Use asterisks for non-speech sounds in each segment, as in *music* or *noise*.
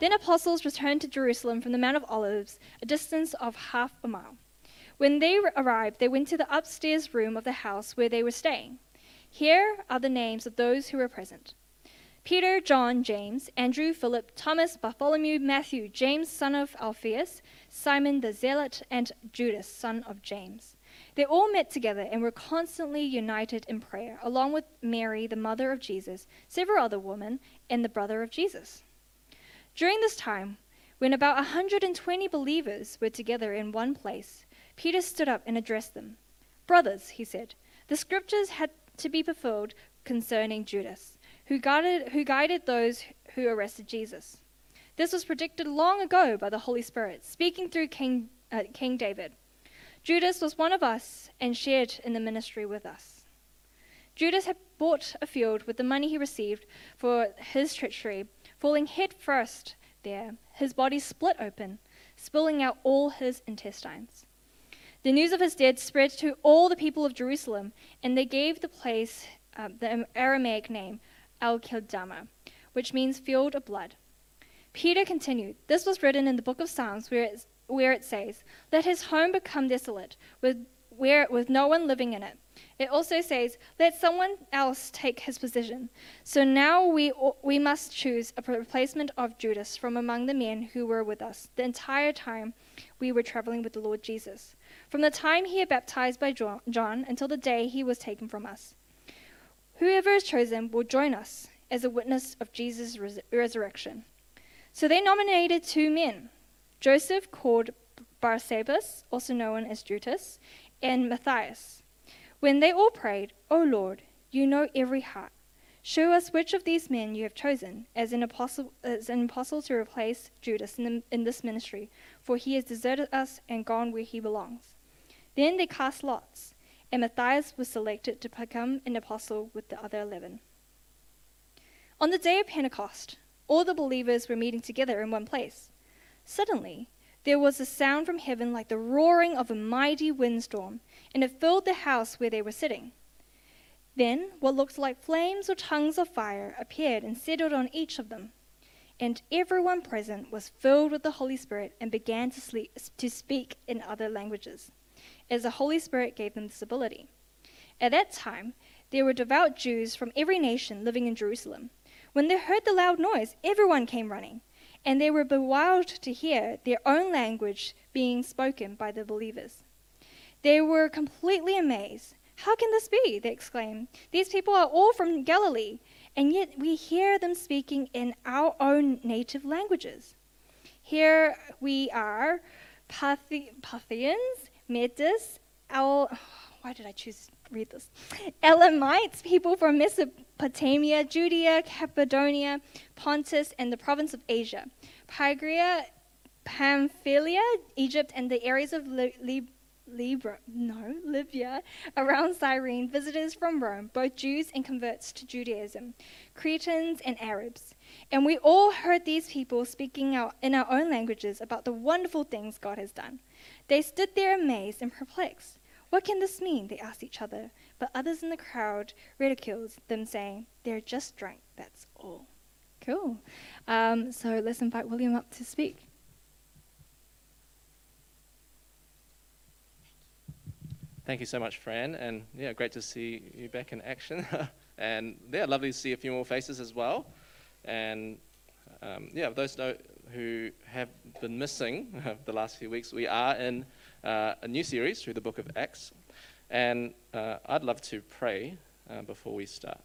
Then apostles returned to Jerusalem from the Mount of Olives, a distance of half a mile. When they arrived, they went to the upstairs room of the house where they were staying. Here are the names of those who were present Peter, John, James, Andrew, Philip, Thomas, Bartholomew, Matthew, James, son of Alphaeus, Simon the Zealot, and Judas, son of James. They all met together and were constantly united in prayer, along with Mary, the mother of Jesus, several other women, and the brother of Jesus. During this time, when about a 120 believers were together in one place, Peter stood up and addressed them. Brothers, he said, the scriptures had to be fulfilled concerning Judas, who guided, who guided those who arrested Jesus. This was predicted long ago by the Holy Spirit, speaking through King, uh, King David. Judas was one of us and shared in the ministry with us. Judas had bought a field with the money he received for his treachery, falling head first there, his body split open, spilling out all his intestines. The news of his death spread to all the people of Jerusalem, and they gave the place uh, the Aramaic name Akeldama, which means field of blood. Peter continued, This was written in the book of Psalms where it, where it says, Let his home become desolate, with, where, with no one living in it. It also says, Let someone else take his position. So now we, we must choose a replacement of Judas from among the men who were with us the entire time we were traveling with the Lord Jesus, from the time he had baptized by John until the day he was taken from us. Whoever is chosen will join us as a witness of Jesus' res- resurrection. So they nominated two men Joseph, called Barsabbas, also known as Judas, and Matthias. When they all prayed, O Lord, you know every heart. Show us which of these men you have chosen as an apostle, as an apostle to replace Judas in, the, in this ministry, for he has deserted us and gone where he belongs. Then they cast lots, and Matthias was selected to become an apostle with the other eleven. On the day of Pentecost, all the believers were meeting together in one place. Suddenly, there was a sound from heaven like the roaring of a mighty windstorm, and it filled the house where they were sitting. Then what looked like flames or tongues of fire appeared and settled on each of them. And everyone present was filled with the Holy Spirit and began to, sleep, to speak in other languages, as the Holy Spirit gave them this ability. At that time, there were devout Jews from every nation living in Jerusalem. When they heard the loud noise, everyone came running, and they were bewildered to hear their own language being spoken by the believers. They were completely amazed. How can this be? They exclaimed. These people are all from Galilee, and yet we hear them speaking in our own native languages. Here we are, Parthians, Medes, Al. Why did I choose read this? Elamites, people from Mesopotamia Judea, Cappadocia, Pontus, and the province of Asia, Phrygia, Pamphylia, Egypt, and the areas of Li- Libra, no, Libya, around Cyrene, visitors from Rome, both Jews and converts to Judaism, Cretans and Arabs. And we all heard these people speaking out in our own languages about the wonderful things God has done. They stood there amazed and perplexed. What can this mean? They asked each other. But others in the crowd ridiculed them, saying, They're just drunk, that's all. Cool. Um, so let's invite William up to speak. Thank you so much, Fran. And yeah, great to see you back in action. *laughs* and yeah, lovely to see a few more faces as well. And um, yeah, those who have been missing *laughs* the last few weeks, we are in uh, a new series through the book of Acts. And uh, I'd love to pray uh, before we start.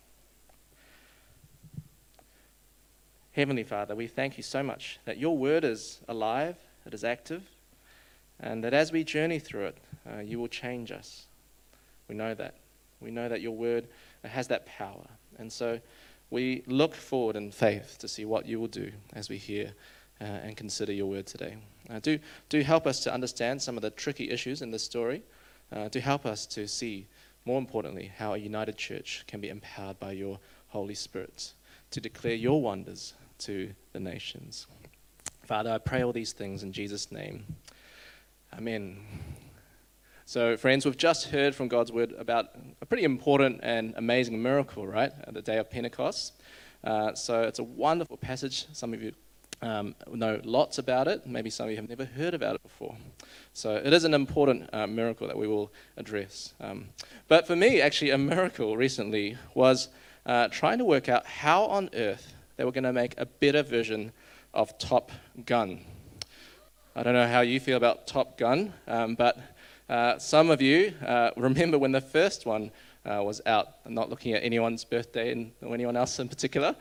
Heavenly Father, we thank you so much that your word is alive, it is active, and that as we journey through it, uh, you will change us. We know that. We know that your word has that power. And so we look forward in faith to see what you will do as we hear uh, and consider your word today. Uh, do, do help us to understand some of the tricky issues in this story uh, to help us to see, more importantly, how a united church can be empowered by your Holy Spirit to declare your wonders to the nations. Father, I pray all these things in Jesus' name. Amen. So, friends, we've just heard from God's word about a pretty important and amazing miracle, right? The day of Pentecost. Uh, so, it's a wonderful passage. Some of you um, know lots about it. Maybe some of you have never heard about it before. So it is an important uh, miracle that we will address. Um, but for me, actually, a miracle recently was uh, trying to work out how on earth they were going to make a better version of Top Gun. I don't know how you feel about Top Gun, um, but uh, some of you uh, *laughs* remember when the first one uh, was out. I'm not looking at anyone's birthday or anyone else in particular.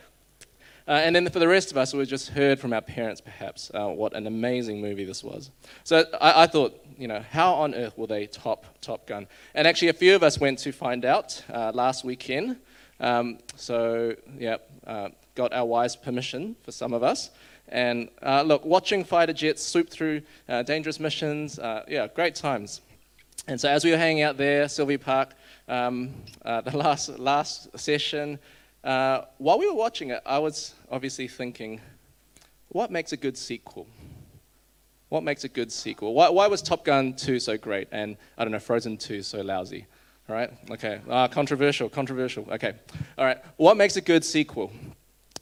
Uh, and then for the rest of us, we just heard from our parents, perhaps, uh, what an amazing movie this was. So I, I, thought, you know, how on earth will they top Top Gun? And actually, a few of us went to find out uh, last weekend. Um, so, yeah, uh, got our wise permission for some of us. And uh, look, watching fighter jets swoop through uh, dangerous missions, yeah, great times. And so as we were hanging out there, Sylvie Park, um, the *laughs* last, last session, uh, while we were watching it, I was obviously thinking, what makes a good sequel? What makes a good sequel? Why, why was Top Gun 2 so great and, I don't know, Frozen 2 so lousy? All right, okay. Uh, controversial, controversial. Okay. All right, what makes a good sequel?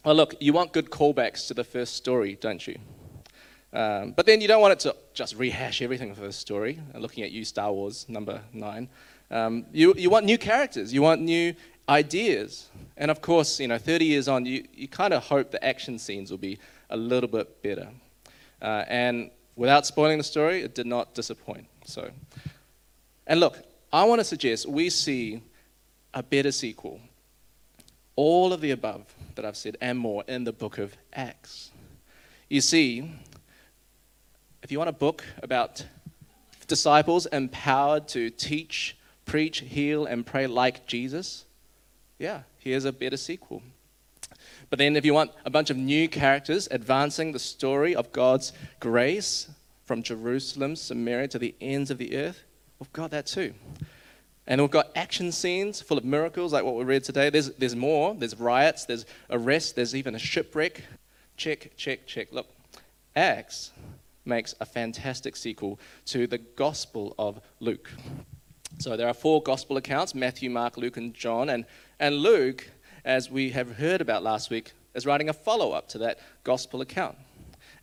Well, look, you want good callbacks to the first story, don't you? Um, but then you don't want it to just rehash everything for the story. Looking at you, Star Wars number nine. Um, you, you want new characters. You want new ideas. And of course, you know, 30 years on, you, you kind of hope the action scenes will be a little bit better. Uh, and without spoiling the story, it did not disappoint. So, and look, I want to suggest we see a better sequel. All of the above that I've said and more in the book of Acts. You see, if you want a book about disciples empowered to teach, preach, heal, and pray like Jesus, yeah, here's a better sequel. But then, if you want a bunch of new characters advancing the story of God's grace from Jerusalem, Samaria to the ends of the earth, we've got that too. And we've got action scenes full of miracles like what we read today. There's, there's more. There's riots, there's arrests, there's even a shipwreck. Check, check, check. Look, Acts makes a fantastic sequel to the Gospel of Luke. So there are four Gospel accounts Matthew, Mark, Luke, and John. And and Luke, as we have heard about last week, is writing a follow up to that gospel account.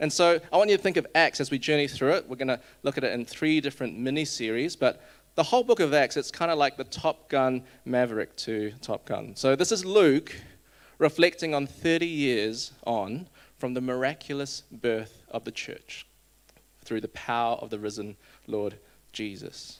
And so I want you to think of Acts as we journey through it. We're going to look at it in three different mini series, but the whole book of Acts, it's kind of like the Top Gun Maverick to Top Gun. So this is Luke reflecting on 30 years on from the miraculous birth of the church through the power of the risen Lord Jesus.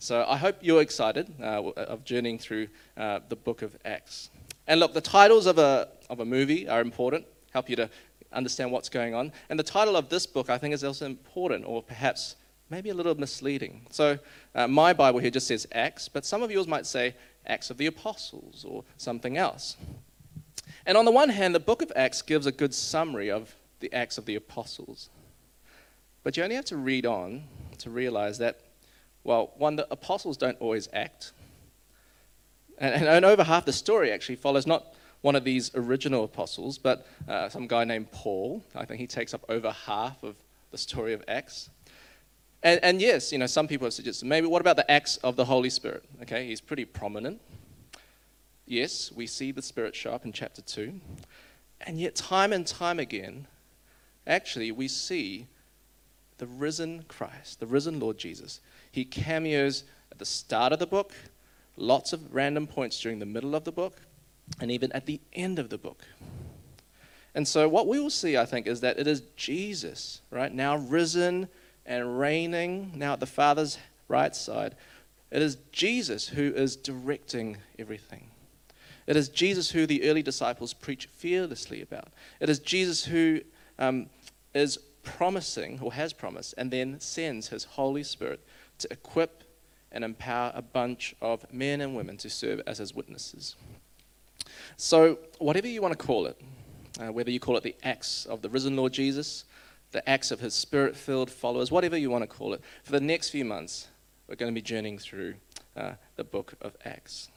So I hope you're excited uh, of journeying through uh, the book of Acts. And look, the titles of a, of a movie are important, help you to understand what's going on. And the title of this book, I think, is also important, or perhaps maybe a little misleading. So uh, my Bible here just says Acts, but some of yours might say Acts of the Apostles or something else. And on the one hand, the book of Acts gives a good summary of the Acts of the Apostles. But you only have to read on to realize that well, one, the apostles don't always act. And, and over half the story actually follows not one of these original apostles, but uh, some guy named Paul. I think he takes up over half of the story of Acts. And, and, yes, you know, some people have suggested maybe what about the acts of the Holy Spirit? Okay, he's pretty prominent. Yes, we see the Spirit show up in chapter 2. And yet, time and time again, actually, we see the risen Christ, the risen Lord Jesus, he cameos at the start of the book, lots of random points during the middle of the book, and even at the end of the book. And so, what we will see, I think, is that it is Jesus, right, now risen and reigning, now at the Father's right side. It is Jesus who is directing everything. It is Jesus who the early disciples preach fearlessly about. It is Jesus who um, is promising, or has promised, and then sends his Holy Spirit to equip and empower a bunch of men and women to serve as his witnesses. So, whatever you want to call it, uh, whether you call it the acts of the risen Lord Jesus, the acts of his spirit filled followers, whatever you want to call it, for the next few months, we're going to be journeying through uh, the book of Acts.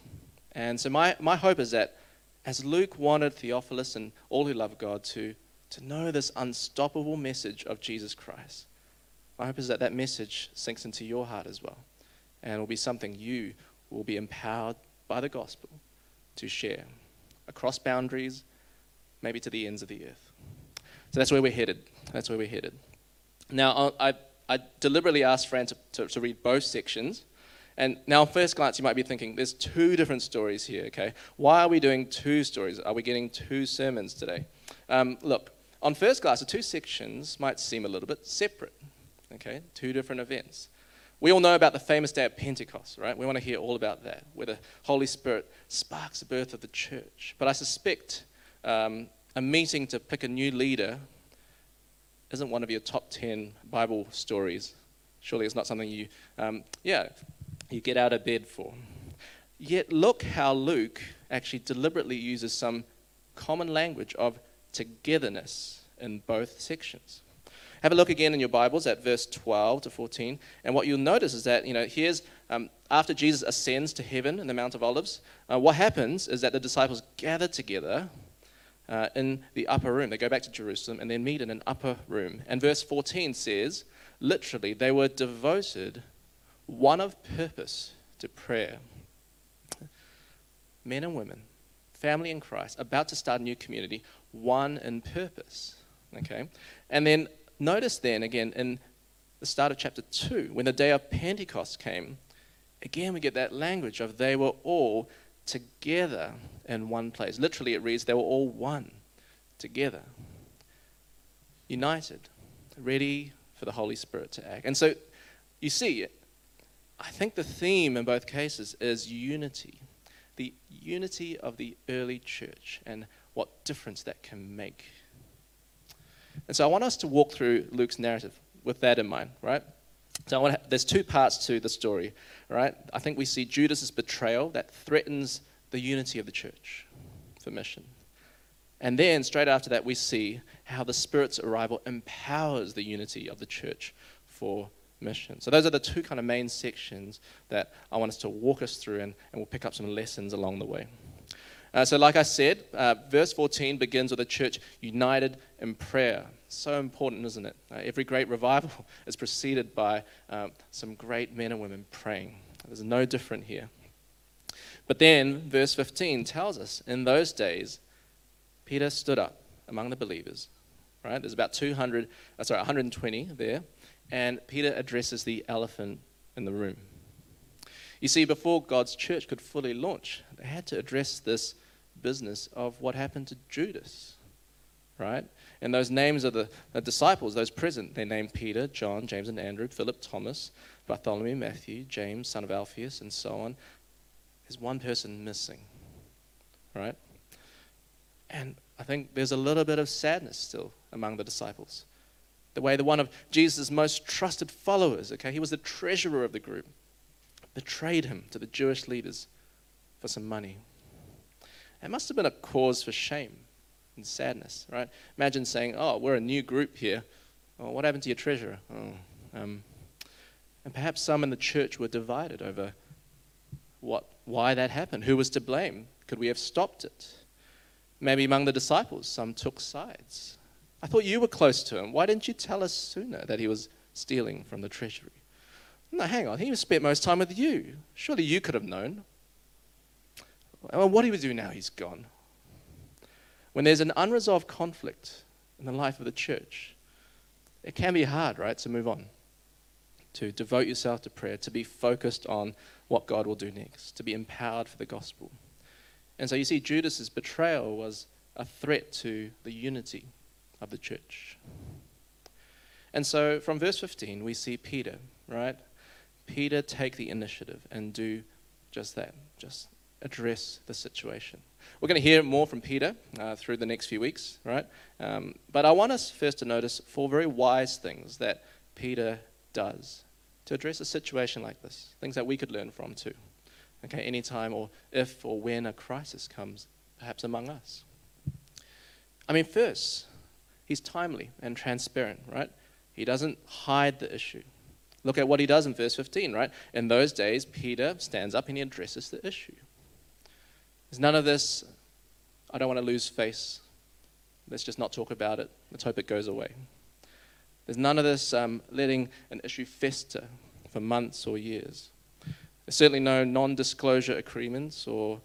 And so, my, my hope is that as Luke wanted Theophilus and all who love God to, to know this unstoppable message of Jesus Christ, my hope is that that message sinks into your heart as well and will be something you will be empowered by the gospel to share across boundaries, maybe to the ends of the earth. So that's where we're headed. That's where we're headed. Now, I, I deliberately asked Fran to, to, to read both sections. And now, first glance, you might be thinking, there's two different stories here, okay? Why are we doing two stories? Are we getting two sermons today? Um, look, on first glance, the two sections might seem a little bit separate, okay? Two different events. We all know about the famous day of Pentecost, right? We want to hear all about that, where the Holy Spirit sparks the birth of the church. But I suspect um, a meeting to pick a new leader isn't one of your top 10 Bible stories. Surely it's not something you, um, yeah, you get out of bed for. Yet look how Luke actually deliberately uses some common language of togetherness in both sections. Have a look again in your Bibles at verse 12 to 14, and what you'll notice is that, you know, here's um, after Jesus ascends to heaven in the Mount of Olives, uh, what happens is that the disciples gather together uh, in the upper room. They go back to Jerusalem and then meet in an upper room. And verse 14 says, literally, they were devoted, one of purpose, to prayer. Men and women, family in Christ, about to start a new community, one in purpose. Okay? And then notice then again in the start of chapter 2, when the day of Pentecost came, again we get that language of they were all together in one place. Literally, it reads, they were all one together, united, ready for the Holy Spirit to act. And so, you see, I think the theme in both cases is unity the unity of the early church and what difference that can make. And so, I want us to walk through Luke's narrative with that in mind, right? So to, there's two parts to the story, right? I think we see Judas's betrayal that threatens the unity of the church for mission. And then, straight after that, we see how the Spirit's arrival empowers the unity of the church for mission. So, those are the two kind of main sections that I want us to walk us through, and, and we'll pick up some lessons along the way. Uh, so, like I said, uh, verse 14 begins with the church united in prayer. So important, isn't it? Uh, every great revival *laughs* is preceded by um, some great men and women praying. There's no different here. But then, verse 15 tells us in those days, Peter stood up among the believers. Right? There's about 200, uh, sorry, 120 there. And Peter addresses the elephant in the room. You see, before God's church could fully launch, they had to address this business of what happened to Judas. Right? And those names of the, the disciples, those present, they named Peter, John, James and Andrew, Philip, Thomas, Bartholomew, Matthew, James, son of Alphaeus, and so on. There's one person missing, right? And I think there's a little bit of sadness still among the disciples. The way the one of Jesus' most trusted followers, okay, he was the treasurer of the group, betrayed him to the Jewish leaders for some money. It must have been a cause for shame and sadness, right? Imagine saying, Oh, we're a new group here. Oh, what happened to your treasurer? Oh, um, and perhaps some in the church were divided over what, why that happened. Who was to blame? Could we have stopped it? Maybe among the disciples, some took sides. I thought you were close to him. Why didn't you tell us sooner that he was stealing from the treasury? No, hang on. He spent most time with you. Surely you could have known. Well, what do we do now he's gone? When there's an unresolved conflict in the life of the church, it can be hard, right, to move on, to devote yourself to prayer, to be focused on what God will do next, to be empowered for the gospel. And so you see, Judas's betrayal was a threat to the unity of the church. And so from verse 15, we see Peter, right? Peter take the initiative and do just that, just address the situation. We're going to hear more from Peter uh, through the next few weeks, right? Um, but I want us first to notice four very wise things that Peter does to address a situation like this, things that we could learn from too. Okay, anytime or if or when a crisis comes, perhaps among us. I mean, first, he's timely and transparent, right? He doesn't hide the issue. Look at what he does in verse 15, right? In those days, Peter stands up and he addresses the issue. There's none of this, I don't want to lose face. Let's just not talk about it. Let's hope it goes away. There's none of this um, letting an issue fester for months or years. There's certainly no non-disclosure agreements or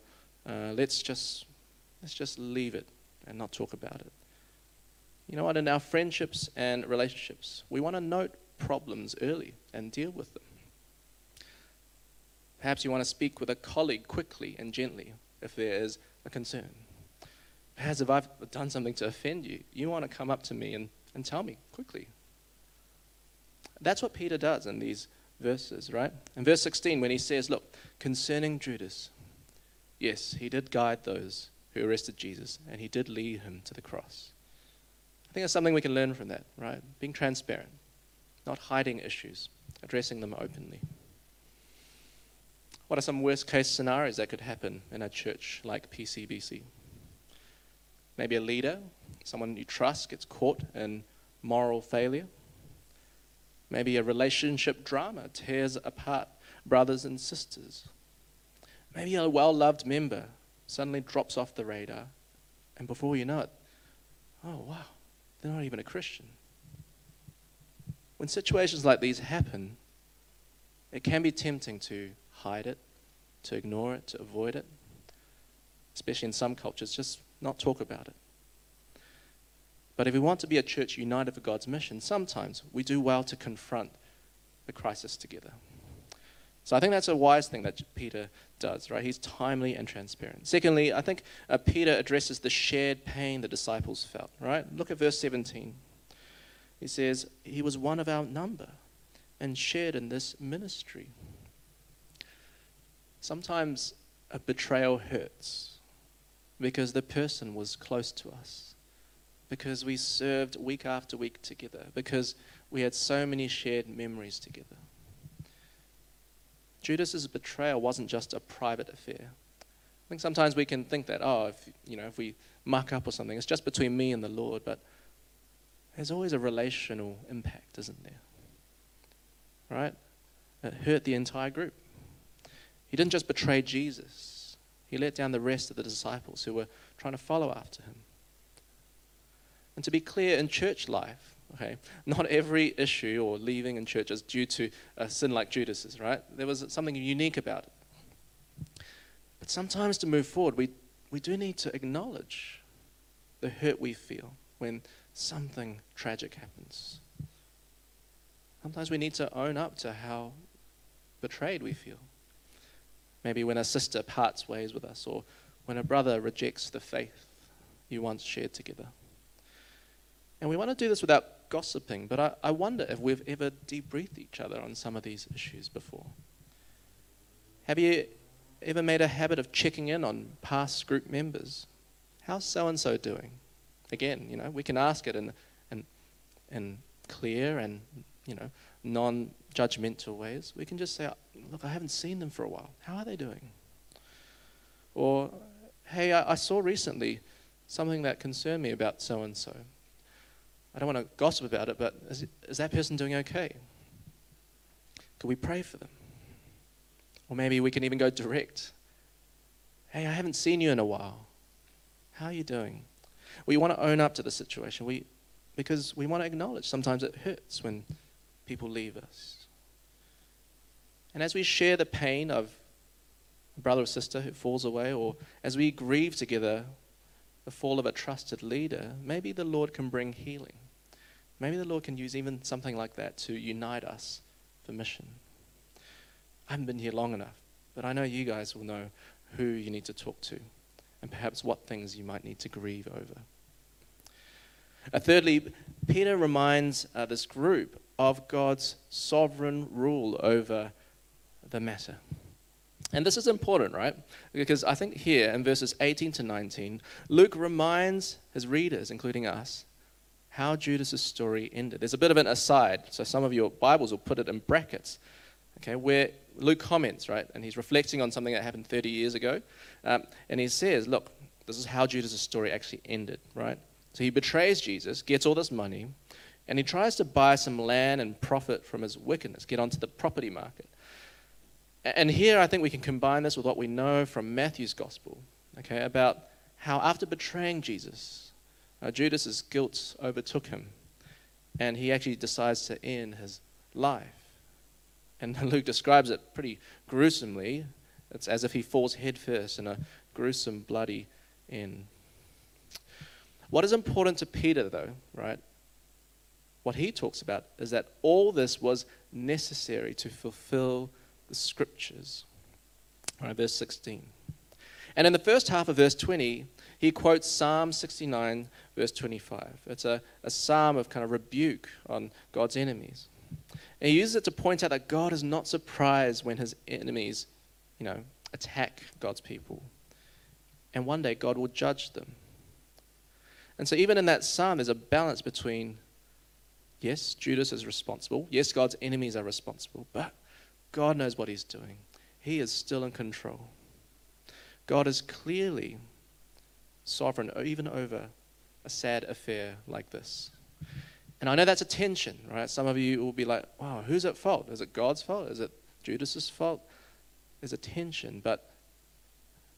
uh, let's just let's just leave it and not talk about it. You know what? In our friendships and relationships, we want to note problems early and deal with them. Perhaps you want to speak with a colleague quickly and gently if there is a concern. Perhaps if I've done something to offend you, you want to come up to me and, and tell me quickly. That's what Peter does in these verses, right? In verse 16, when he says, Look, concerning Judas, yes, he did guide those who arrested Jesus, and he did lead him to the cross. I think there's something we can learn from that, right? Being transparent, not hiding issues, addressing them openly. What are some worst case scenarios that could happen in a church like PCBC? Maybe a leader, someone you trust, gets caught in moral failure. Maybe a relationship drama tears apart brothers and sisters. Maybe a well loved member suddenly drops off the radar, and before you know it, oh wow, they're not even a Christian. When situations like these happen, it can be tempting to hide it, to ignore it, to avoid it, especially in some cultures, just not talk about it. But if we want to be a church united for God's mission, sometimes we do well to confront the crisis together. So I think that's a wise thing that Peter does, right? He's timely and transparent. Secondly, I think uh, Peter addresses the shared pain the disciples felt, right? Look at verse 17. He says, He was one of our number and shared in this ministry. Sometimes a betrayal hurts because the person was close to us, because we served week after week together, because we had so many shared memories together. Judas's betrayal wasn't just a private affair. I think sometimes we can think that, oh, if, you know, if we muck up or something, it's just between me and the Lord, but there's always a relational impact, isn't there? Right? It hurt the entire group. He didn't just betray Jesus, he let down the rest of the disciples who were trying to follow after him. And to be clear, in church life, okay, not every issue or leaving in church is due to a sin like Judas's, right? There was something unique about it. But sometimes to move forward, we, we do need to acknowledge the hurt we feel when something tragic happens. Sometimes we need to own up to how betrayed we feel. Maybe when a sister parts ways with us, or when a brother rejects the faith you once shared together. And we want to do this without gossiping, but I, I wonder if we've ever debriefed each other on some of these issues before. Have you ever made a habit of checking in on past group members? How's so and so doing? Again, you know, we can ask it in, in, in clear and, you know, non judgmental ways. We can just say, Look, I haven't seen them for a while. How are they doing? Or, Hey, I, I saw recently something that concerned me about so and so. I don't want to gossip about it, but is, is that person doing okay? Could we pray for them? Or maybe we can even go direct. Hey, I haven't seen you in a while. How are you doing? We want to own up to the situation we, because we want to acknowledge sometimes it hurts when people leave us. And as we share the pain of a brother or sister who falls away, or as we grieve together the fall of a trusted leader, maybe the Lord can bring healing. Maybe the Lord can use even something like that to unite us for mission. I haven't been here long enough, but I know you guys will know who you need to talk to and perhaps what things you might need to grieve over. Uh, thirdly, Peter reminds uh, this group of God's sovereign rule over the matter. And this is important, right? Because I think here in verses 18 to 19, Luke reminds his readers, including us, how Judas' story ended. There's a bit of an aside, so some of your Bibles will put it in brackets, okay, where Luke comments, right? And he's reflecting on something that happened 30 years ago. Um, and he says, look, this is how Judas' story actually ended, right? So he betrays Jesus, gets all this money, and he tries to buy some land and profit from his wickedness, get onto the property market. And here I think we can combine this with what we know from Matthew's gospel, okay, about how after betraying Jesus, uh, Judas's guilt overtook him, and he actually decides to end his life. And *laughs* Luke describes it pretty gruesomely. It's as if he falls headfirst in a gruesome, bloody end. What is important to Peter, though, right? What he talks about is that all this was necessary to fulfill the scriptures. Right, verse 16. And in the first half of verse 20, he quotes Psalm 69, verse 25. It's a, a psalm of kind of rebuke on God's enemies. And he uses it to point out that God is not surprised when his enemies, you know, attack God's people. And one day God will judge them. And so, even in that psalm, there's a balance between yes, Judas is responsible. Yes, God's enemies are responsible. But God knows what he's doing, he is still in control. God is clearly sovereign, even over a sad affair like this. And I know that's a tension, right? Some of you will be like, wow, who's at fault? Is it God's fault? Is it Judas's fault? There's a tension, but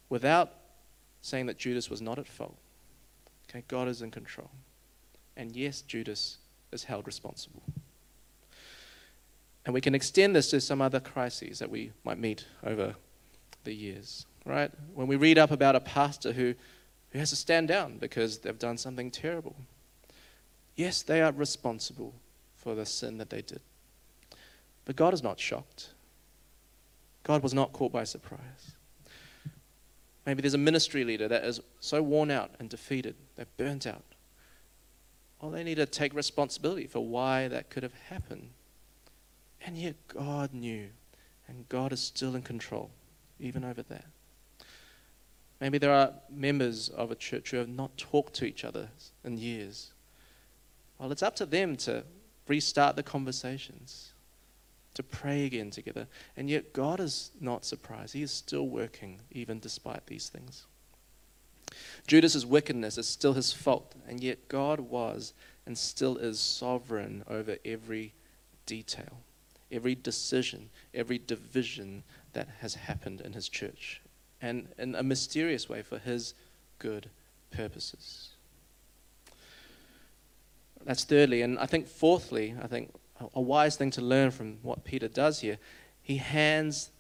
without saying that Judas was not at fault, okay, God is in control. And yes, Judas is held responsible. And we can extend this to some other crises that we might meet over the years, right? When we read up about a pastor who, who has to stand down because they've done something terrible. Yes, they are responsible for the sin that they did. But God is not shocked. God was not caught by surprise. Maybe there's a ministry leader that is so worn out and defeated, they're burnt out. Well, they need to take responsibility for why that could have happened. And yet God knew, and God is still in control, even over that. Maybe there are members of a church who have not talked to each other in years. Well, it's up to them to restart the conversations, to pray again together. And yet, God is not surprised. He is still working, even despite these things. Judas's wickedness is still his fault, and yet God was and still is sovereign over every detail, every decision, every division that has happened in his church, and in a mysterious way for his good purposes. That's thirdly. And I think fourthly, I think a wise thing to learn from what Peter does here, he hands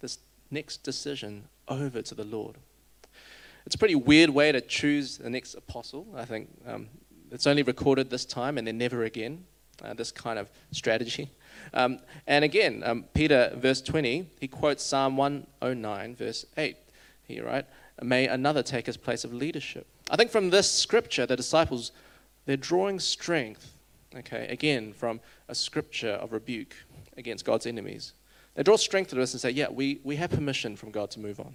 this next decision over to the Lord. It's a pretty weird way to choose the next apostle. I think um, it's only recorded this time and then never again, uh, this kind of strategy. Um, and again, um, Peter, verse 20, he quotes Psalm 109, verse 8 here, right? May another take his place of leadership. I think from this scripture, the disciples they're drawing strength, okay, again, from a scripture of rebuke against God's enemies. They draw strength to this and say, yeah, we, we have permission from God to move on.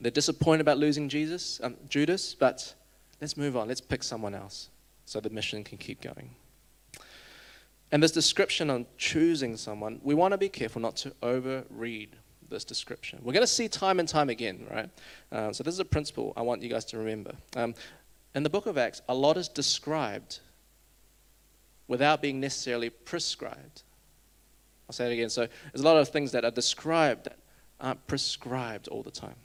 They're disappointed about losing Jesus, um, Judas, but let's move on. Let's pick someone else so the mission can keep going. And this description on choosing someone, we want to be careful not to overread this description. We're going to see time and time again, right? Uh, so this is a principle I want you guys to remember. Um, in the book of Acts, a lot is described without being necessarily prescribed. I'll say it again. So there's a lot of things that are described that aren't prescribed all the time.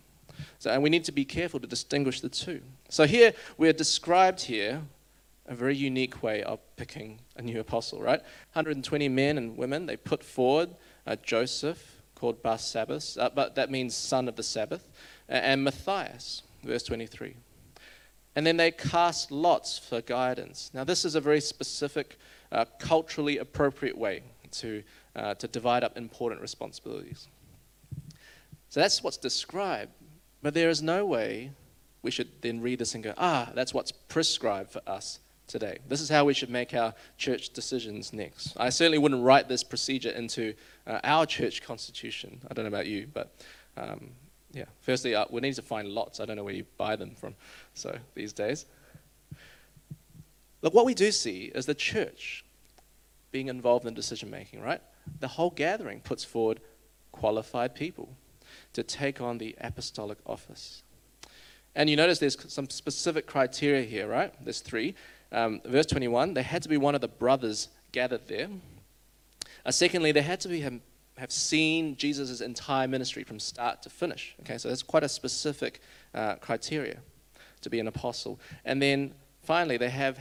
So, and we need to be careful to distinguish the two. So here we're described here a very unique way of picking a new apostle, right? 120 men and women, they put forward uh, Joseph, called Barsabbas, uh, but that means son of the Sabbath, and Matthias, verse 23. And then they cast lots for guidance. Now, this is a very specific, uh, culturally appropriate way to, uh, to divide up important responsibilities. So that's what's described. But there is no way we should then read this and go, ah, that's what's prescribed for us today. This is how we should make our church decisions next. I certainly wouldn't write this procedure into uh, our church constitution. I don't know about you, but um, yeah. Firstly, uh, we need to find lots. I don't know where you buy them from. So these days, look, what we do see is the church being involved in decision making. Right, the whole gathering puts forward qualified people to take on the apostolic office. And you notice there's some specific criteria here, right? There's three. Um, verse 21, there had to be one of the brothers gathered there. Uh, secondly, there had to be have seen Jesus' entire ministry from start to finish. Okay, so that's quite a specific uh, criteria to be an apostle. And then finally, they have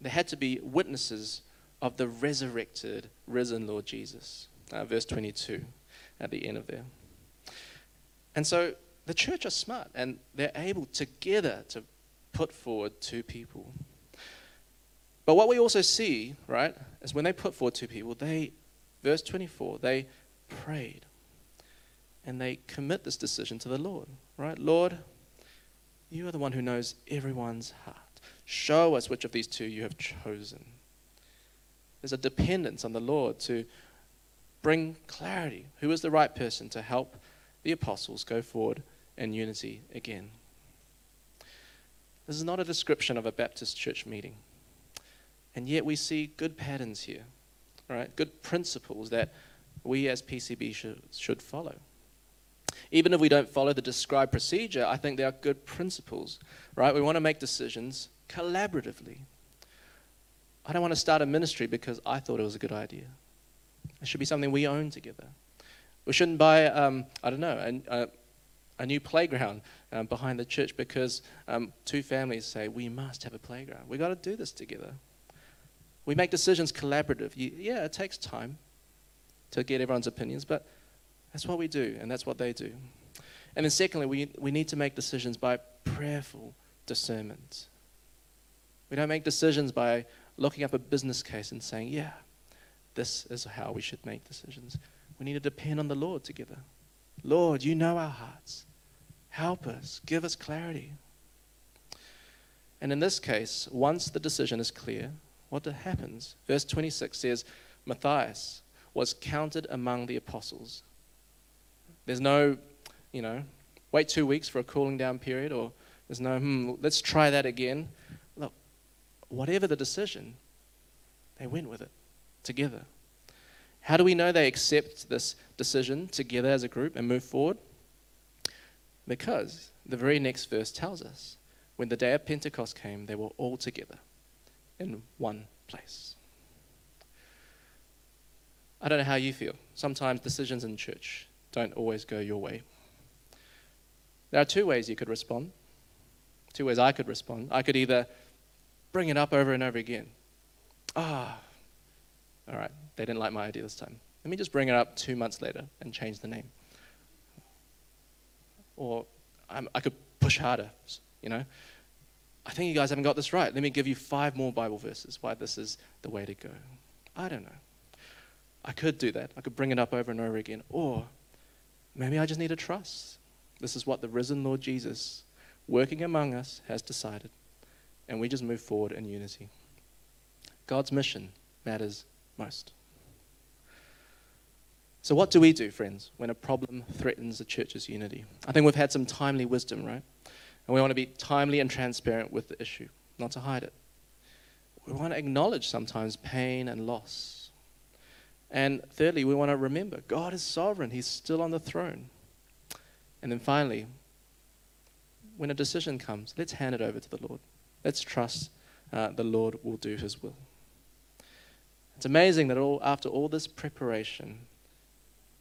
there had to be witnesses of the resurrected, risen Lord Jesus. Uh, verse 22 at the end of there. And so the church are smart and they're able together to put forward two people. But what we also see, right, is when they put forward two people, they, verse 24, they prayed and they commit this decision to the Lord, right? Lord, you are the one who knows everyone's heart. Show us which of these two you have chosen. There's a dependence on the Lord to bring clarity. Who is the right person to help the apostles go forward in unity again? This is not a description of a Baptist church meeting. And yet we see good patterns here, right? Good principles that we as PCB should, should follow. Even if we don't follow the described procedure, I think there are good principles, right? We want to make decisions collaboratively. I don't want to start a ministry because I thought it was a good idea. It should be something we own together. We shouldn't buy, um, I don't know, a, a, a new playground um, behind the church because um, two families say, we must have a playground. We've got to do this together. We make decisions collaborative. Yeah, it takes time to get everyone's opinions, but that's what we do, and that's what they do. And then, secondly, we, we need to make decisions by prayerful discernment. We don't make decisions by looking up a business case and saying, yeah, this is how we should make decisions. We need to depend on the Lord together. Lord, you know our hearts. Help us, give us clarity. And in this case, once the decision is clear, what happens? Verse 26 says, Matthias was counted among the apostles. There's no, you know, wait two weeks for a cooling down period, or there's no, hmm, let's try that again. Look, whatever the decision, they went with it together. How do we know they accept this decision together as a group and move forward? Because the very next verse tells us when the day of Pentecost came, they were all together in one place. I don't know how you feel. Sometimes decisions in church don't always go your way. There are two ways you could respond. Two ways I could respond. I could either bring it up over and over again. Ah, all right, they didn't like my idea this time. Let me just bring it up two months later and change the name. Or I'm, I could push harder, you know. I think you guys haven't got this right. Let me give you five more Bible verses why this is the way to go. I don't know. I could do that. I could bring it up over and over again. Or maybe I just need to trust. This is what the risen Lord Jesus, working among us, has decided. And we just move forward in unity. God's mission matters most. So, what do we do, friends, when a problem threatens the church's unity? I think we've had some timely wisdom, right? And we want to be timely and transparent with the issue, not to hide it. We want to acknowledge sometimes pain and loss. And thirdly, we want to remember God is sovereign, He's still on the throne. And then finally, when a decision comes, let's hand it over to the Lord. Let's trust uh, the Lord will do His will. It's amazing that all, after all this preparation,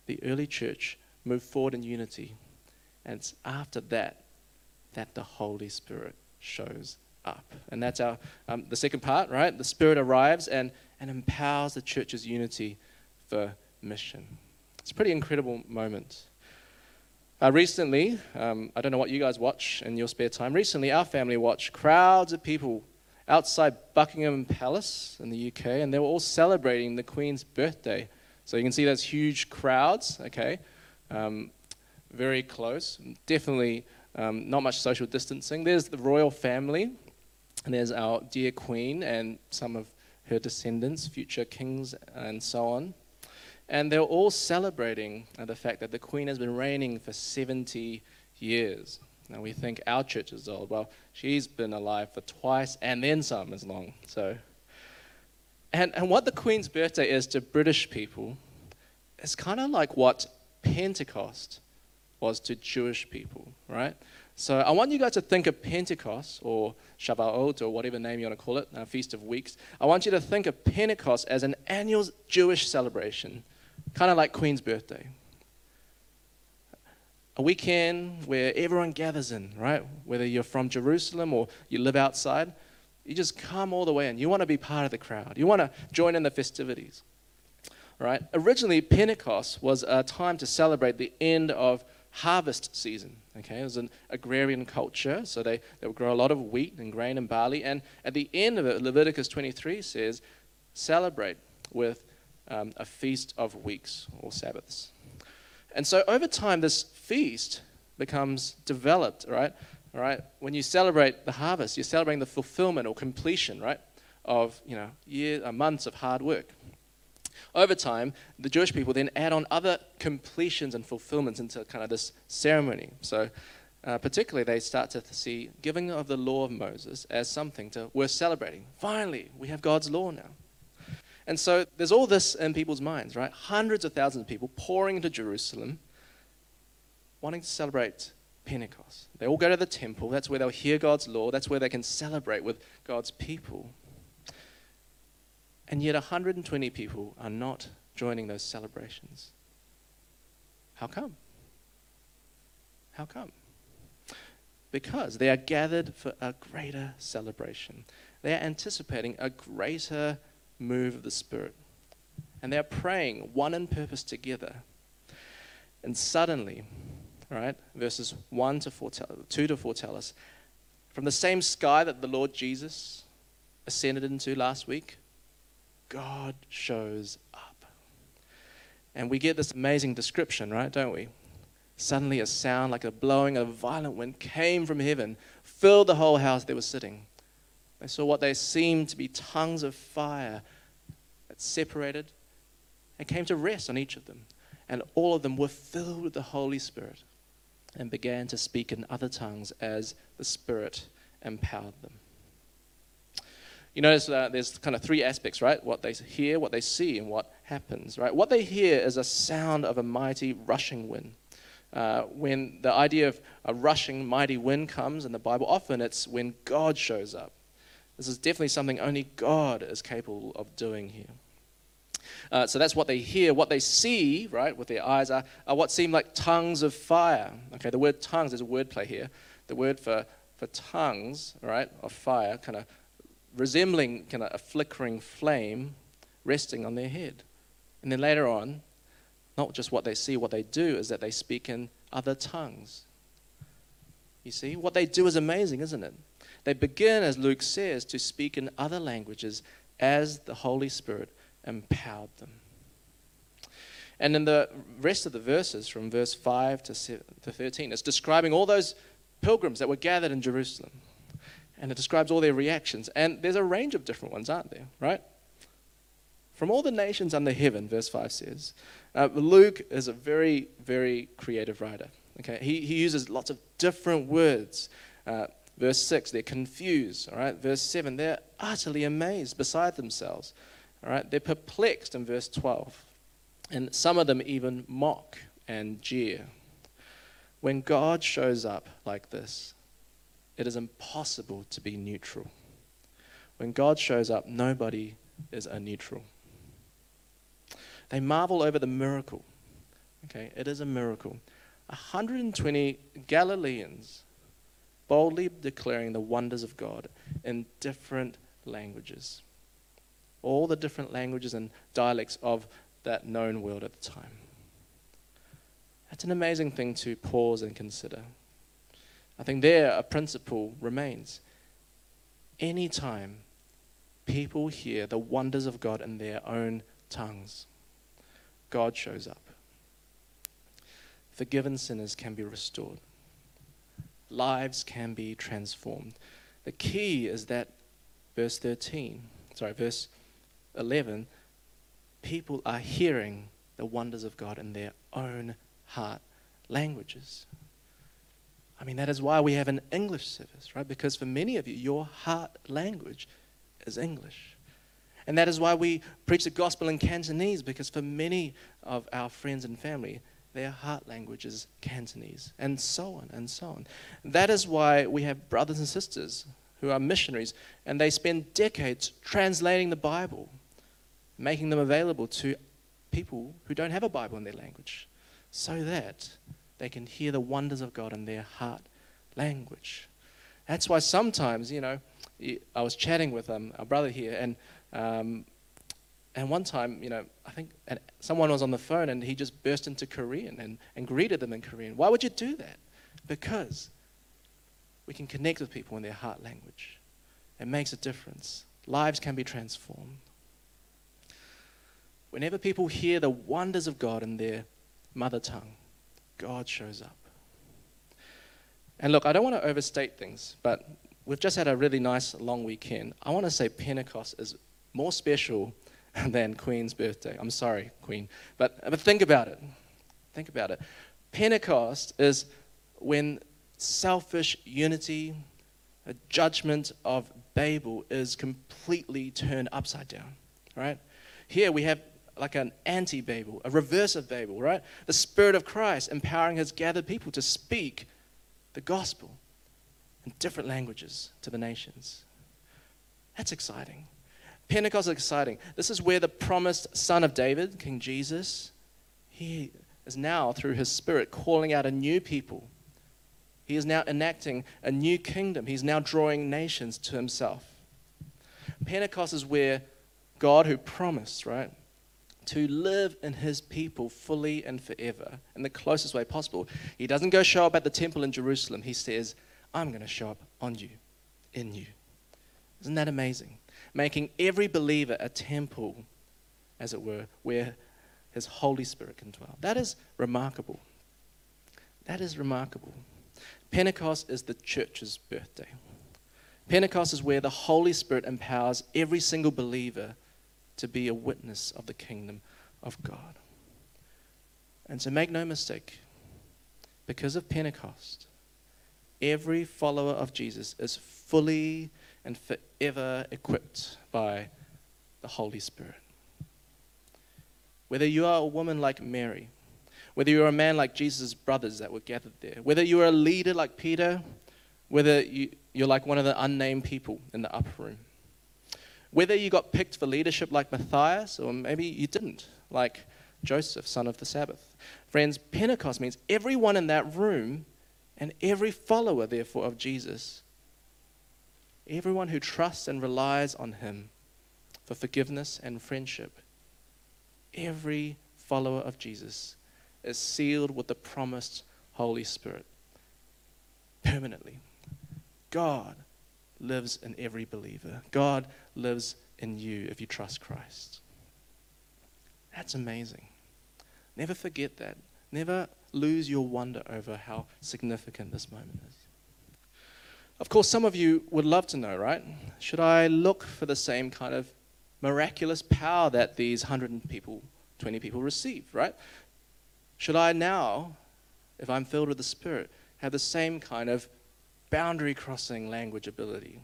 the early church moved forward in unity. And it's after that that the Holy Spirit shows up. And that's our, um, the second part, right? The Spirit arrives and, and empowers the church's unity for mission. It's a pretty incredible moment. Uh, recently, um, I don't know what you guys watch in your spare time. Recently, our family watched crowds of people outside Buckingham Palace in the UK, and they were all celebrating the Queen's birthday. So you can see those huge crowds, okay? Um, very close. Definitely um, not much social distancing. There's the royal family, and there's our dear Queen and some of her descendants, future kings, and so on. And they're all celebrating uh, the fact that the Queen has been reigning for 70 years. Now we think our church is old. Well, she's been alive for twice and then some as long. So, and, and what the Queen's birthday is to British people is kind of like what Pentecost was to Jewish people, right? So I want you guys to think of Pentecost or Shavuot or whatever name you want to call it, a Feast of Weeks. I want you to think of Pentecost as an annual Jewish celebration, kind of like Queen's birthday. A weekend where everyone gathers in, right? Whether you're from Jerusalem or you live outside, you just come all the way in. You want to be part of the crowd. You want to join in the festivities, right? Originally, Pentecost was a time to celebrate the end of harvest season. Okay, it was an agrarian culture, so they, they would grow a lot of wheat and grain and barley. And at the end of it, Leviticus 23 says, celebrate with um, a feast of weeks or Sabbaths. And so over time, this feast becomes developed, right? All right. When you celebrate the harvest, you're celebrating the fulfillment or completion, right, of you know year, uh, months of hard work. Over time, the Jewish people then add on other completions and fulfillments into kind of this ceremony. So, uh, particularly, they start to see giving of the law of Moses as something to worth celebrating. Finally, we have God's law now. And so there's all this in people's minds, right? Hundreds of thousands of people pouring into Jerusalem, wanting to celebrate Pentecost. They all go to the temple. That's where they'll hear God's law. That's where they can celebrate with God's people. And yet 120 people are not joining those celebrations. How come? How come? Because they are gathered for a greater celebration. They are anticipating a greater move of the Spirit. And they're praying one in purpose together. And suddenly, right, verses 1 to 4 tell, 2 to 4 tell us, from the same sky that the Lord Jesus ascended into last week, God shows up. And we get this amazing description, right, don't we? Suddenly, a sound like a blowing of a violent wind came from heaven, filled the whole house they were sitting. They saw what they seemed to be tongues of fire that separated and came to rest on each of them. And all of them were filled with the Holy Spirit and began to speak in other tongues as the Spirit empowered them. You notice uh, there's kind of three aspects, right? What they hear, what they see, and what happens, right? What they hear is a sound of a mighty rushing wind. Uh, when the idea of a rushing mighty wind comes in the Bible, often it's when God shows up. This is definitely something only God is capable of doing here. Uh, so that's what they hear. What they see, right, with their eyes are, are what seem like tongues of fire. Okay, the word tongues, there's a word play here. The word for, for tongues, right, of fire, kind of resembling kind of a flickering flame resting on their head. And then later on, not just what they see, what they do is that they speak in other tongues. You see, what they do is amazing, isn't it? They begin, as Luke says, to speak in other languages as the Holy Spirit empowered them. And in the rest of the verses, from verse 5 to 13, it's describing all those pilgrims that were gathered in Jerusalem. And it describes all their reactions. And there's a range of different ones, aren't there? Right? From all the nations under heaven, verse 5 says. Uh, Luke is a very, very creative writer. Okay? He, he uses lots of different words. Uh, verse 6, they're confused. All right? Verse 7, they're utterly amazed, beside themselves. All right? They're perplexed in verse 12. And some of them even mock and jeer. When God shows up like this, it is impossible to be neutral. When God shows up, nobody is a neutral. They marvel over the miracle. Okay, it is a miracle. 120 Galileans boldly declaring the wonders of God in different languages all the different languages and dialects of that known world at the time. That's an amazing thing to pause and consider. I think there a principle remains. Anytime people hear the wonders of God in their own tongues, God shows up. Forgiven sinners can be restored, lives can be transformed. The key is that verse 13, sorry, verse 11, people are hearing the wonders of God in their own heart languages. I mean, that is why we have an English service, right? Because for many of you, your heart language is English. And that is why we preach the gospel in Cantonese, because for many of our friends and family, their heart language is Cantonese, and so on and so on. That is why we have brothers and sisters who are missionaries, and they spend decades translating the Bible making them available to people who don't have a Bible in their language so that they can hear the wonders of God in their heart language. That's why sometimes, you know, I was chatting with um, our brother here, and um, And one time, you know, I think someone was on the phone and he just burst into Korean and, and greeted them in Korean. Why would you do that? Because we can connect with people in their heart language. It makes a difference. Lives can be transformed. Whenever people hear the wonders of God in their mother tongue, God shows up. And look, I don't want to overstate things, but we've just had a really nice long weekend. I want to say Pentecost is more special *laughs* than Queen's birthday. I'm sorry, Queen. But, but think about it. Think about it. Pentecost is when selfish unity, a judgment of Babel is completely turned upside down, right? Here we have like an anti Babel, a reverse of Babel, right? The Spirit of Christ empowering his gathered people to speak the gospel in different languages to the nations. That's exciting. Pentecost is exciting. This is where the promised son of David, King Jesus, he is now, through his Spirit, calling out a new people. He is now enacting a new kingdom. He's now drawing nations to himself. Pentecost is where God, who promised, right, to live in his people fully and forever in the closest way possible. He doesn't go show up at the temple in Jerusalem. He says, I'm going to show up on you, in you. Isn't that amazing? Making every believer a temple, as it were, where his Holy Spirit can dwell. That is remarkable. That is remarkable. Pentecost is the church's birthday. Pentecost is where the Holy Spirit empowers every single believer to be a witness of the kingdom of God. And so make no mistake, because of Pentecost, every follower of Jesus is fully and forever equipped by the Holy Spirit. Whether you are a woman like Mary, whether you're a man like Jesus' brothers that were gathered there, whether you're a leader like Peter, whether you, you're like one of the unnamed people in the upper room, whether you got picked for leadership like Matthias, or maybe you didn't, like Joseph, son of the Sabbath. Friends, Pentecost means everyone in that room and every follower, therefore, of Jesus, everyone who trusts and relies on him for forgiveness and friendship, every follower of Jesus is sealed with the promised Holy Spirit permanently. God lives in every believer. God lives in you if you trust Christ. That's amazing. Never forget that. Never lose your wonder over how significant this moment is. Of course, some of you would love to know, right? Should I look for the same kind of miraculous power that these 100 people, 20 people received, right? Should I now, if I'm filled with the Spirit, have the same kind of boundary crossing language ability?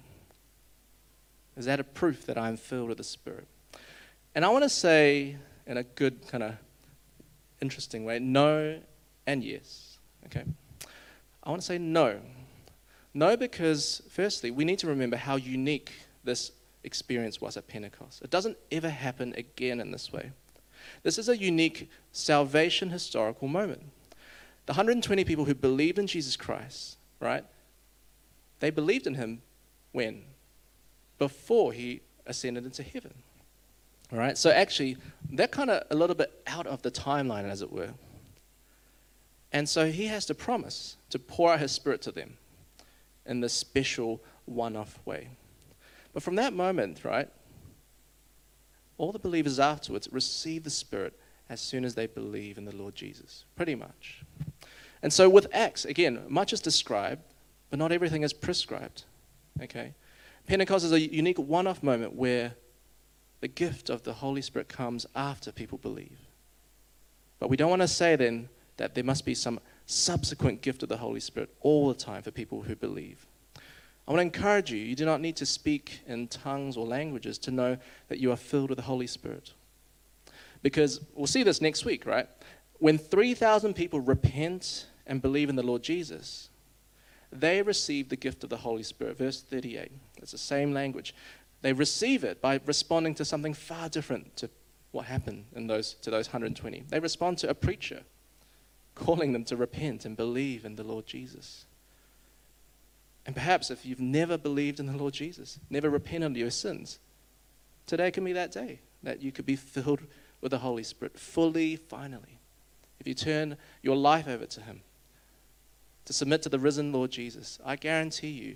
Is that a proof that I'm filled with the Spirit? And I want to say, in a good kind of interesting way, no and yes. Okay? I want to say no. No, because firstly, we need to remember how unique this experience was at Pentecost. It doesn't ever happen again in this way. This is a unique salvation historical moment. The 120 people who believed in Jesus Christ, right? They believed in him when? Before he ascended into heaven. All right? So actually, they're kind of a little bit out of the timeline, as it were. And so he has to promise to pour out his spirit to them in this special one off way. But from that moment, right, all the believers afterwards receive the Spirit as soon as they believe in the Lord Jesus, pretty much. And so with Acts, again, much is described, but not everything is prescribed. Okay? Pentecost is a unique one off moment where the gift of the Holy Spirit comes after people believe. But we don't want to say then that there must be some subsequent gift of the Holy Spirit all the time for people who believe. I want to encourage you, you do not need to speak in tongues or languages to know that you are filled with the Holy Spirit. Because we'll see this next week, right? When 3,000 people repent and believe in the Lord Jesus, they receive the gift of the Holy Spirit. Verse 38. It's the same language. They receive it by responding to something far different to what happened in those, to those 120. They respond to a preacher calling them to repent and believe in the Lord Jesus. And perhaps if you've never believed in the Lord Jesus, never repented of your sins, today can be that day that you could be filled with the Holy Spirit fully, finally. If you turn your life over to Him, to submit to the risen Lord Jesus, I guarantee you,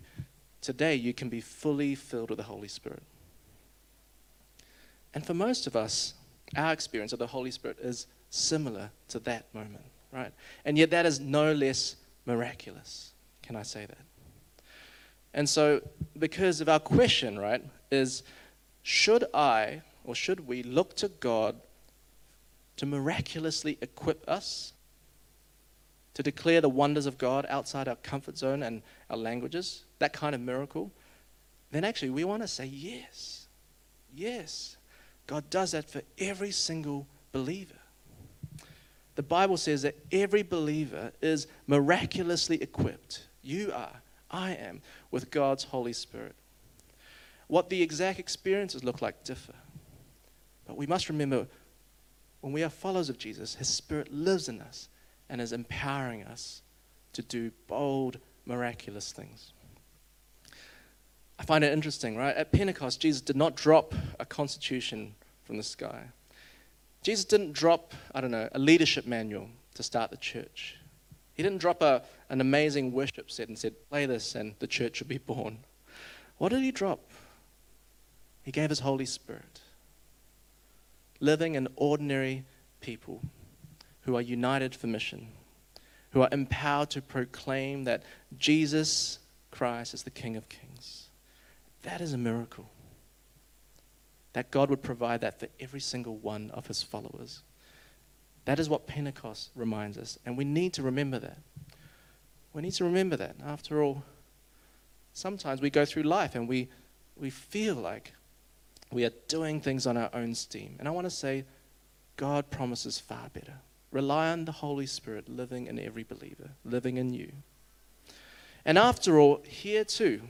today you can be fully filled with the Holy Spirit. And for most of us, our experience of the Holy Spirit is similar to that moment, right? And yet that is no less miraculous. Can I say that? And so, because of our question, right, is should I or should we look to God to miraculously equip us to declare the wonders of God outside our comfort zone and our languages, that kind of miracle? Then actually, we want to say yes. Yes. God does that for every single believer. The Bible says that every believer is miraculously equipped. You are, I am, with God's Holy Spirit. What the exact experiences look like differ. But we must remember when we are followers of Jesus, His Spirit lives in us and is empowering us to do bold, miraculous things. I find it interesting, right? At Pentecost, Jesus did not drop a constitution from the sky. Jesus didn't drop, I don't know, a leadership manual to start the church. He didn't drop a, an amazing worship set and said, play this and the church will be born. What did he drop? He gave his Holy Spirit. Living in ordinary people who are united for mission, who are empowered to proclaim that Jesus Christ is the King of Kings. That is a miracle that God would provide that for every single one of his followers. That is what Pentecost reminds us, and we need to remember that. We need to remember that. After all, sometimes we go through life and we, we feel like we are doing things on our own steam. And I want to say, God promises far better. Rely on the Holy Spirit living in every believer, living in you. And after all, here too,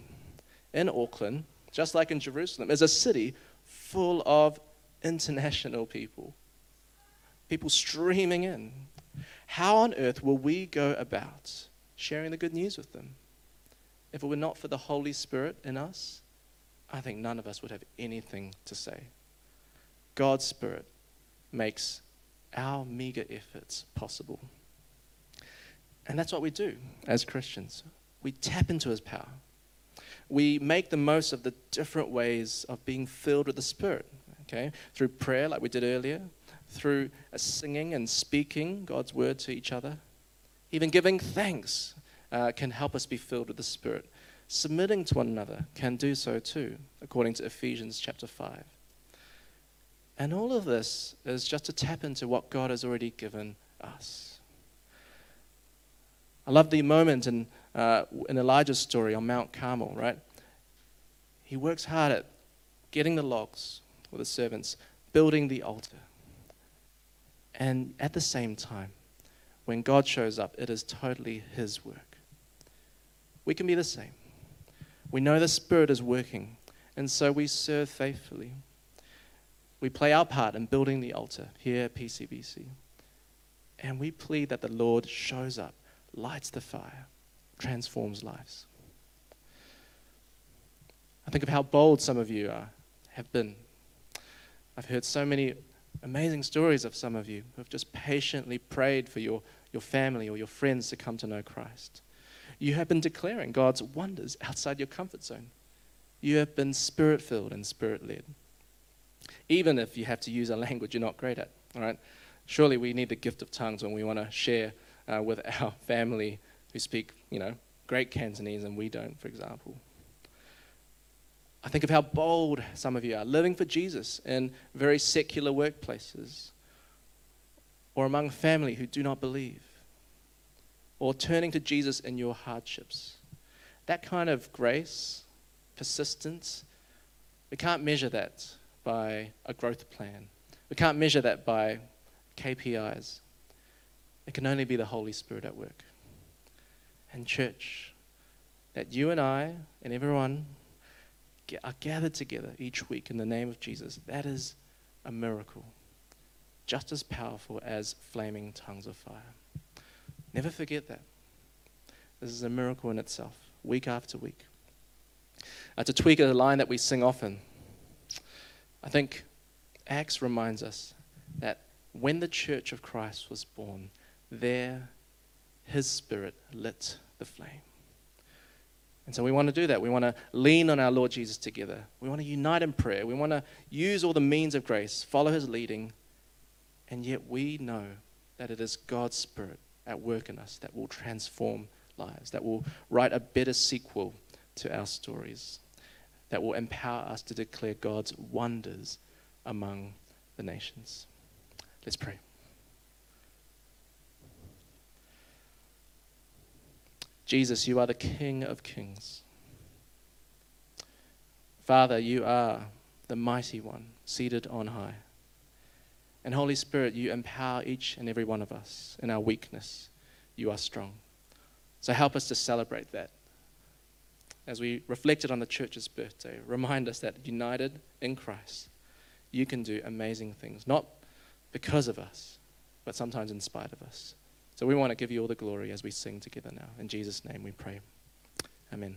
in Auckland, just like in Jerusalem, is a city full of international people, people streaming in. How on earth will we go about sharing the good news with them? If it were not for the Holy Spirit in us, I think none of us would have anything to say. God's Spirit makes our meager efforts possible. And that's what we do as Christians. We tap into His power we make the most of the different ways of being filled with the Spirit, okay? Through prayer, like we did earlier, through singing and speaking God's word to each other. Even giving thanks uh, can help us be filled with the Spirit. Submitting to one another can do so too, according to Ephesians chapter 5. And all of this is just to tap into what God has already given us. I love the moment in uh, in Elijah's story on Mount Carmel, right? He works hard at getting the logs with the servants, building the altar. And at the same time, when God shows up, it is totally His work. We can be the same. We know the Spirit is working, and so we serve faithfully. We play our part in building the altar here at PCBC. And we plead that the Lord shows up, lights the fire, transforms lives. I think of how bold some of you are, have been. I've heard so many amazing stories of some of you who have just patiently prayed for your, your family or your friends to come to know Christ. You have been declaring God's wonders outside your comfort zone. You have been spirit filled and spirit led. Even if you have to use a language you're not great at, all right? Surely we need the gift of tongues when we want to share uh, with *laughs* our family who speak, you know, great Cantonese and we don't, for example. I think of how bold some of you are living for Jesus in very secular workplaces or among family who do not believe or turning to Jesus in your hardships. That kind of grace, persistence, we can't measure that by a growth plan. We can't measure that by KPIs. It can only be the Holy Spirit at work and church that you and I and everyone are gathered together each week in the name of Jesus, that is a miracle, just as powerful as flaming tongues of fire. Never forget that. This is a miracle in itself, week after week. Uh, to tweak a line that we sing often, I think Acts reminds us that when the church of Christ was born, there his spirit lit the flame. And so we want to do that. We want to lean on our Lord Jesus together. We want to unite in prayer. We want to use all the means of grace, follow his leading. And yet we know that it is God's Spirit at work in us that will transform lives, that will write a better sequel to our stories, that will empower us to declare God's wonders among the nations. Let's pray. Jesus, you are the King of kings. Father, you are the mighty one seated on high. And Holy Spirit, you empower each and every one of us in our weakness. You are strong. So help us to celebrate that. As we reflected on the church's birthday, remind us that united in Christ, you can do amazing things, not because of us, but sometimes in spite of us. So we want to give you all the glory as we sing together now. In Jesus' name we pray. Amen.